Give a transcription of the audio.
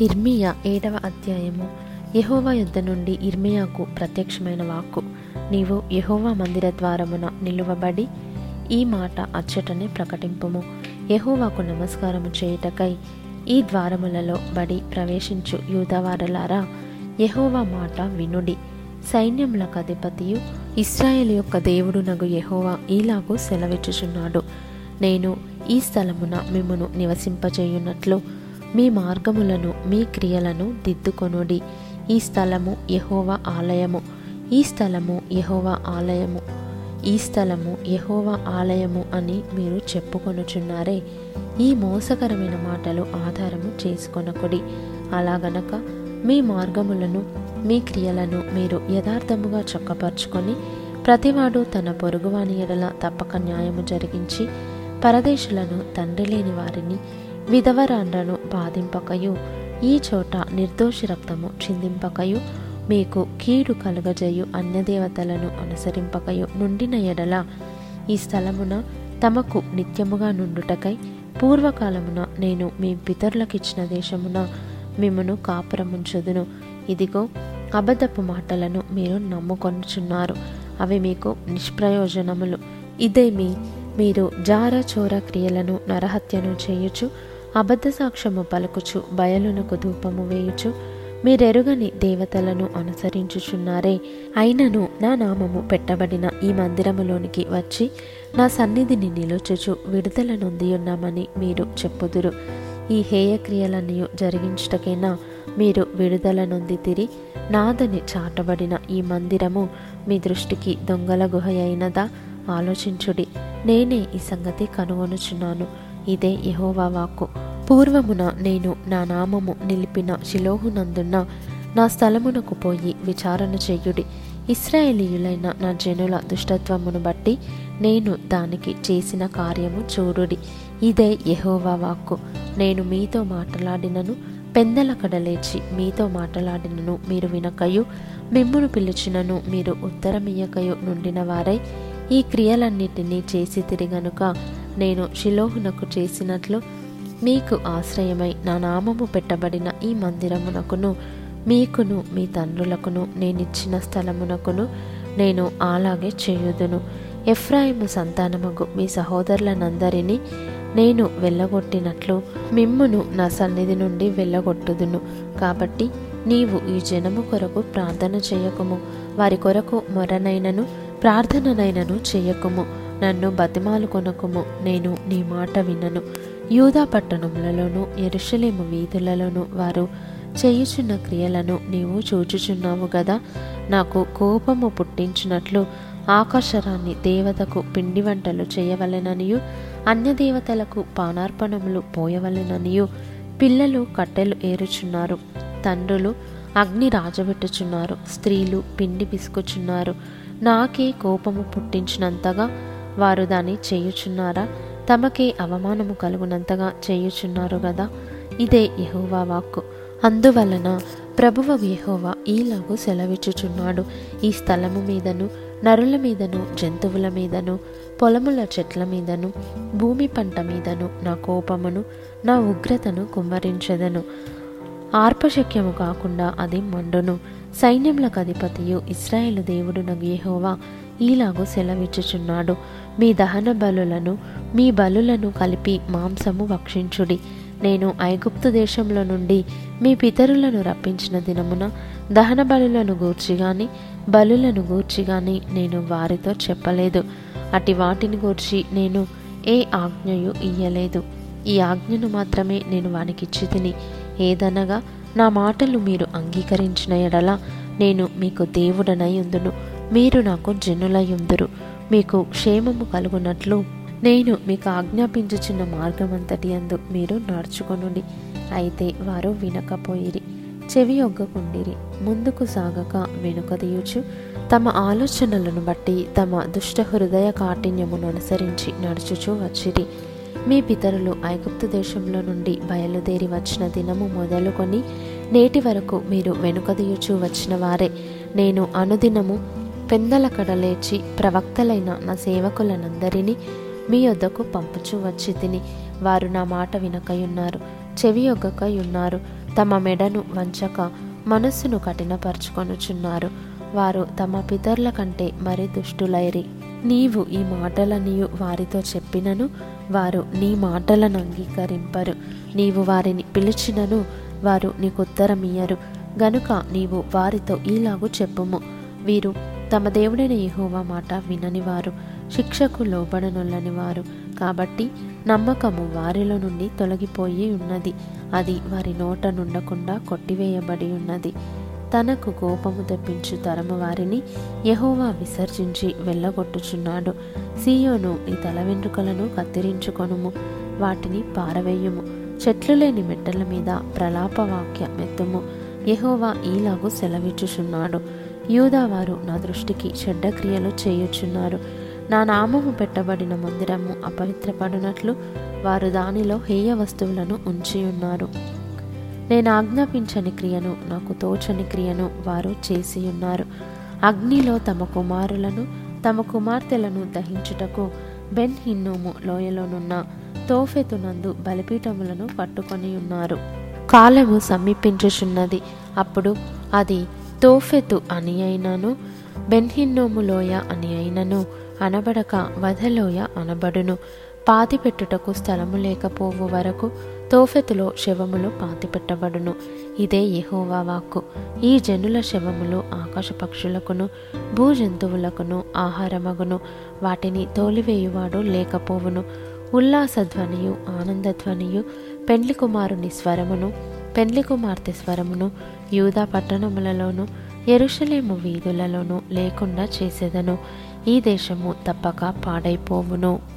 ఇర్మియా ఏడవ అధ్యాయము. యహోవా యుద్ధ నుండి ఇర్మియాకు ప్రత్యక్షమైన వాక్కు. నీవు యహోవా మందిర ద్వారమున నిలువబడి ఈ మాట అచ్చటనే ప్రకటింపుము. యహోవాకు నమస్కారము చేయుటకై ఈ ద్వారములలో బడి ప్రవేశించు యూదవారలారా యహోవా మాట వినుడి. సైన్యములకు అధిపతియు ఇస్రాయేల్ యొక్క దేవుడు నగు యహోవా ఈలాగు సెలవిచ్చుచున్నాడు. నేను ఈ స్థలమున మిమ్మును నివసింపజేయున్నట్లు మీ మార్గములను మీ క్రియలను దిద్దుకొనుడి. ఈ స్థలము యహోవ ఆలయము. ఈ స్థలము యహోవ ఆలయము. ఈ స్థలము యహోవ ఆలయము అని మీరు చెప్పుకొనుచున్నారే. ఈ మోసకరమైన మాటలు ఆధారము చేసుకొనకుడి. అలాగనక మీ మార్గములను మీ క్రియలను మీరు యథార్థముగా చక్కపరుచుకొని ప్రతివాడు తన పొరుగువాని ఎడల తప్పక న్యాయము జరిగించి పరదేశులను తండ్రి లేని వారిని విధవరాండ్రను బాధింపకయు. ఈ చోట నిర్దోషి రక్తము చిందింపకయు. మీకు కీడు కలుగజేయు అన్యదేవతలను అనుసరింపకయు నుండిన ఎడల. ఈ స్థలమున తమకు నిత్యముగా నుండుటకై పూర్వకాలమున నేను మీ పితరులకిచ్చిన దేశమున మిమ్మను కాపురముంచుదును. ఇదిగో అబద్ధపు మాటలను మీరు నమ్ముకొనుచున్నారు. అవి మీకు నిష్ప్రయోజనములు. ఇదేమి మీరు జార చోర క్రియలను నరహత్యను చేయుచు అబద్ధ సాక్ష్యము పలుకుచు బయలునకు ధూపము వేయుచు మీరెరుగని దేవతలను అనుసరించుచున్నారే. అయినను నా నామము పెట్టబడిన ఈ మందిరములోనికి వచ్చి నా సన్నిధిని నిలుచుచు విడుదల నొంది ఉన్నామని మీరు చెప్పుదురు. ఈ హేయక్రియలన్నీ జరిగించుటకైనా? మీరు విడుదల నొంది తిరి నాదని చాటబడిన ఈ మందిరము మీ దృష్టికి దొంగల గుహ అయినదా ఆలోచించుడి. నేనే ఈ సంగతి కనుగొనుచున్నాను. ఇదే యహోవా వాక్కు పూర్వమున నేను నా నామము నిలిపిన శిలోహునందున్న నా స్థలమునకు పోయి విచారణ చేయుడి. ఇస్రాయేలీయులైన నా జనుల దుష్టత్వమును బట్టి నేను దానికి చేసిన కార్యము చూడుడి. ఇదే యహోవా వాక్కు నేను మీతో మాట్లాడినను పెందల కడలేచి మీతో మాట్లాడినను మీరు వినకయు మిమ్మును పిలిచినను మీరు ఉత్తరమియ్యకయు నుండిన వారై ఈ క్రియలన్నిటినీ చేసి తిరిగనుక నేను షిలోహునకు చేసినట్లు మీకు ఆశ్రయమై నా నామము పెట్టబడిన ఈ మందిరమునకును మీకును మీ తండ్రులకును నేనిచ్చిన స్థలమునకును నేను అలాగే చేయుదును. ఎఫ్రాయిము సంతానముకు మీ సహోదరులనందరినీ నేను వెళ్ళగొట్టినట్లు మిమ్మును నా సన్నిధి నుండి వెళ్ళగొట్టుదును. కాబట్టి నీవు ఈ జనము కొరకు ప్రార్థన చేయకుము. వారి కొరకు మొరనైనను ప్రార్థననైనను చేయకుము. నన్ను బతిమాలు కొనకుము. నేను నీ మాట వినను. యూదా పట్టణములలోను ఎరుషలేము వీధులలోను వారు చేయుచున్న క్రియలను నీవు చూచుచున్నావు గదా? నాకు కోపము పుట్టించినట్లు ఆకాశరాన్ని దేవతకు పిండి వంటలు చేయవలెననియు అన్యదేవతలకు పానార్పణములు పోయవలెననియు పిల్లలు కట్టెలు ఏరుచున్నారు. తండ్రులు అగ్ని రాజబెట్టుచున్నారు. స్త్రీలు పిండి పిసుకుచున్నారు. నాకే కోపము పుట్టించినంతగా వారు దాన్ని చేయుచున్నారా? తమకే అవమానము కలుగునంతగా చేయుచున్నారు గదా? ఇదే యహోవా వాక్కు. అందువలన ప్రభువ యహోవా ఈలాగు సెలవిచ్చుచున్నాడు. ఈ స్థలము మీదను నరుల మీదను జంతువుల మీదను పొలముల చెట్ల మీదను భూమి పంట మీదను నా కోపమును నా ఉగ్రతను కుమ్మరించెదను. ఆర్పశక్యము కాకుండా అది మండును. సైన్యములకు అధిపతియు ఇస్రాయేలు దేవుడు నగేహోవా ఈలాగు సెలవిచ్చుచున్నాడు. మీ దహన బలులను మీ బలులను కలిపి మాంసము భక్షించుడి. నేను ఐగుప్తు దేశంలో నుండి మీ పితరులను రప్పించిన దినమున దహన బలులను గూర్చి గాని బలులను గూర్చి గాని నేను వారితో చెప్పలేదు. అటి వాటిని గూర్చి నేను ఏ ఆజ్ఞయు ఇయ్యలేదు. ఈ ఆజ్ఞను మాత్రమే నేను వానికిచ్చి తిని ఏదనగా నా మాటలు మీరు అంగీకరించిన ఎడల నేను మీకు దేవుడనై ఉందును. మీరు నాకు జనులయుందురు మీకు క్షేమము కలుగునట్లు నేను మీకు ఆజ్ఞాపించుచున్న మార్గమంతటి అందు మీరు నడుచుకొనుడి. అయితే వారు వినకపోయిరి చెవి ఒగ్గకుండిరి ముందుకు సాగక వెనుకదీయుచు తమ ఆలోచనలను బట్టి తమ దుష్ట హృదయ కాఠిన్యమును అనుసరించి నడుచుచూ వచ్చిరి. మీ పితరులు ఐగుప్తు దేశంలో నుండి బయలుదేరి వచ్చిన దినము మొదలుకొని నేటి వరకు మీరు వెనుకదీయుచూ వచ్చిన వారే. నేను అనుదినము పెందల కడలేచి ప్రవక్తలైన నా సేవకులనందరినీ మీ యొద్దకు పంపుచు వచ్చి తిని వారు నా మాట వినకయున్నారు చెవి ఉన్నారు తమ మెడను వంచక మనస్సును కఠినపరుచుకొనుచున్నారు. వారు తమ పితరుల కంటే మరి దుష్టులైరి. నీవు ఈ మాటలనియు వారితో చెప్పినను వారు నీ మాటలను అంగీకరింపరు. నీవు వారిని పిలిచినను వారు నీకు ఉత్తరమియ్యరు. గనుక నీవు వారితో ఈలాగు చెప్పుము. వీరు తమ దేవుడైన యహోవా మాట విననివారు శిక్షకు లోబడనొల్లని వారు. కాబట్టి నమ్మకము వారిలో నుండి తొలగిపోయి ఉన్నది. అది వారి నోట నుండకుండా కొట్టివేయబడి ఉన్నది. తనకు కోపము తెప్పించు తరము వారిని యహోవా విసర్జించి వెళ్ళగొట్టుచున్నాడు. సీయోను నీ తల వెంట్రుకలను కత్తిరించుకొనుము వాటిని పారవేయుము. చెట్లు లేని మెట్టల మీద ప్రలాప వాక్య మెత్తుము యహోవా ఈలాగు సెలవిచ్చుచున్నాడు. యూదావారు నా దృష్టికి చెడ్డ క్రియలు చేయుచున్నారు. నా నామము పెట్టబడిన మందిరము అపవిత్రపడినట్లు వారు దానిలో హేయ వస్తువులను ఉంచి ఉన్నారు నేను ఆజ్ఞాపించని క్రియను నాకు తోచని క్రియను వారు చేసి ఉన్నారు అగ్నిలో తమ కుమారులను తమ కుమార్తెలను దహించుటకు బెన్ హిన్నోము లోయలోనున్న తోఫెతునందు బలిపీఠములను పట్టుకొని ఉన్నారు కాలము సమీపించుచున్నది. అప్పుడు అది తోఫెతు అని అయినను బెన్హిన్నోము లోయ అని అయినను అనబడక వధలోయ అనబడును. పాతిపెట్టుటకు స్థలము లేకపోవు వరకు తోఫెతులో శవములు పాతిపెట్టబడును. ఇదే యహోవా వాక్కు. ఈ జనుల శవములు ఆకాశ పక్షులకును భూజంతువులకును ఆహారమగును. వాటిని తోలివేయువాడు లేకపోవును. ఉల్లాసధ్వనియు ఆనందధ్వనియు పెండ్లి కుమారుని స్వరమును పెండ్లి కుమార్తె స్వరమును యూదా పట్టణములలోను ఎరుషలేము వీధులలోనూ లేకుండా చేసేదను. ఈ దేశము తప్పక పాడైపోవును.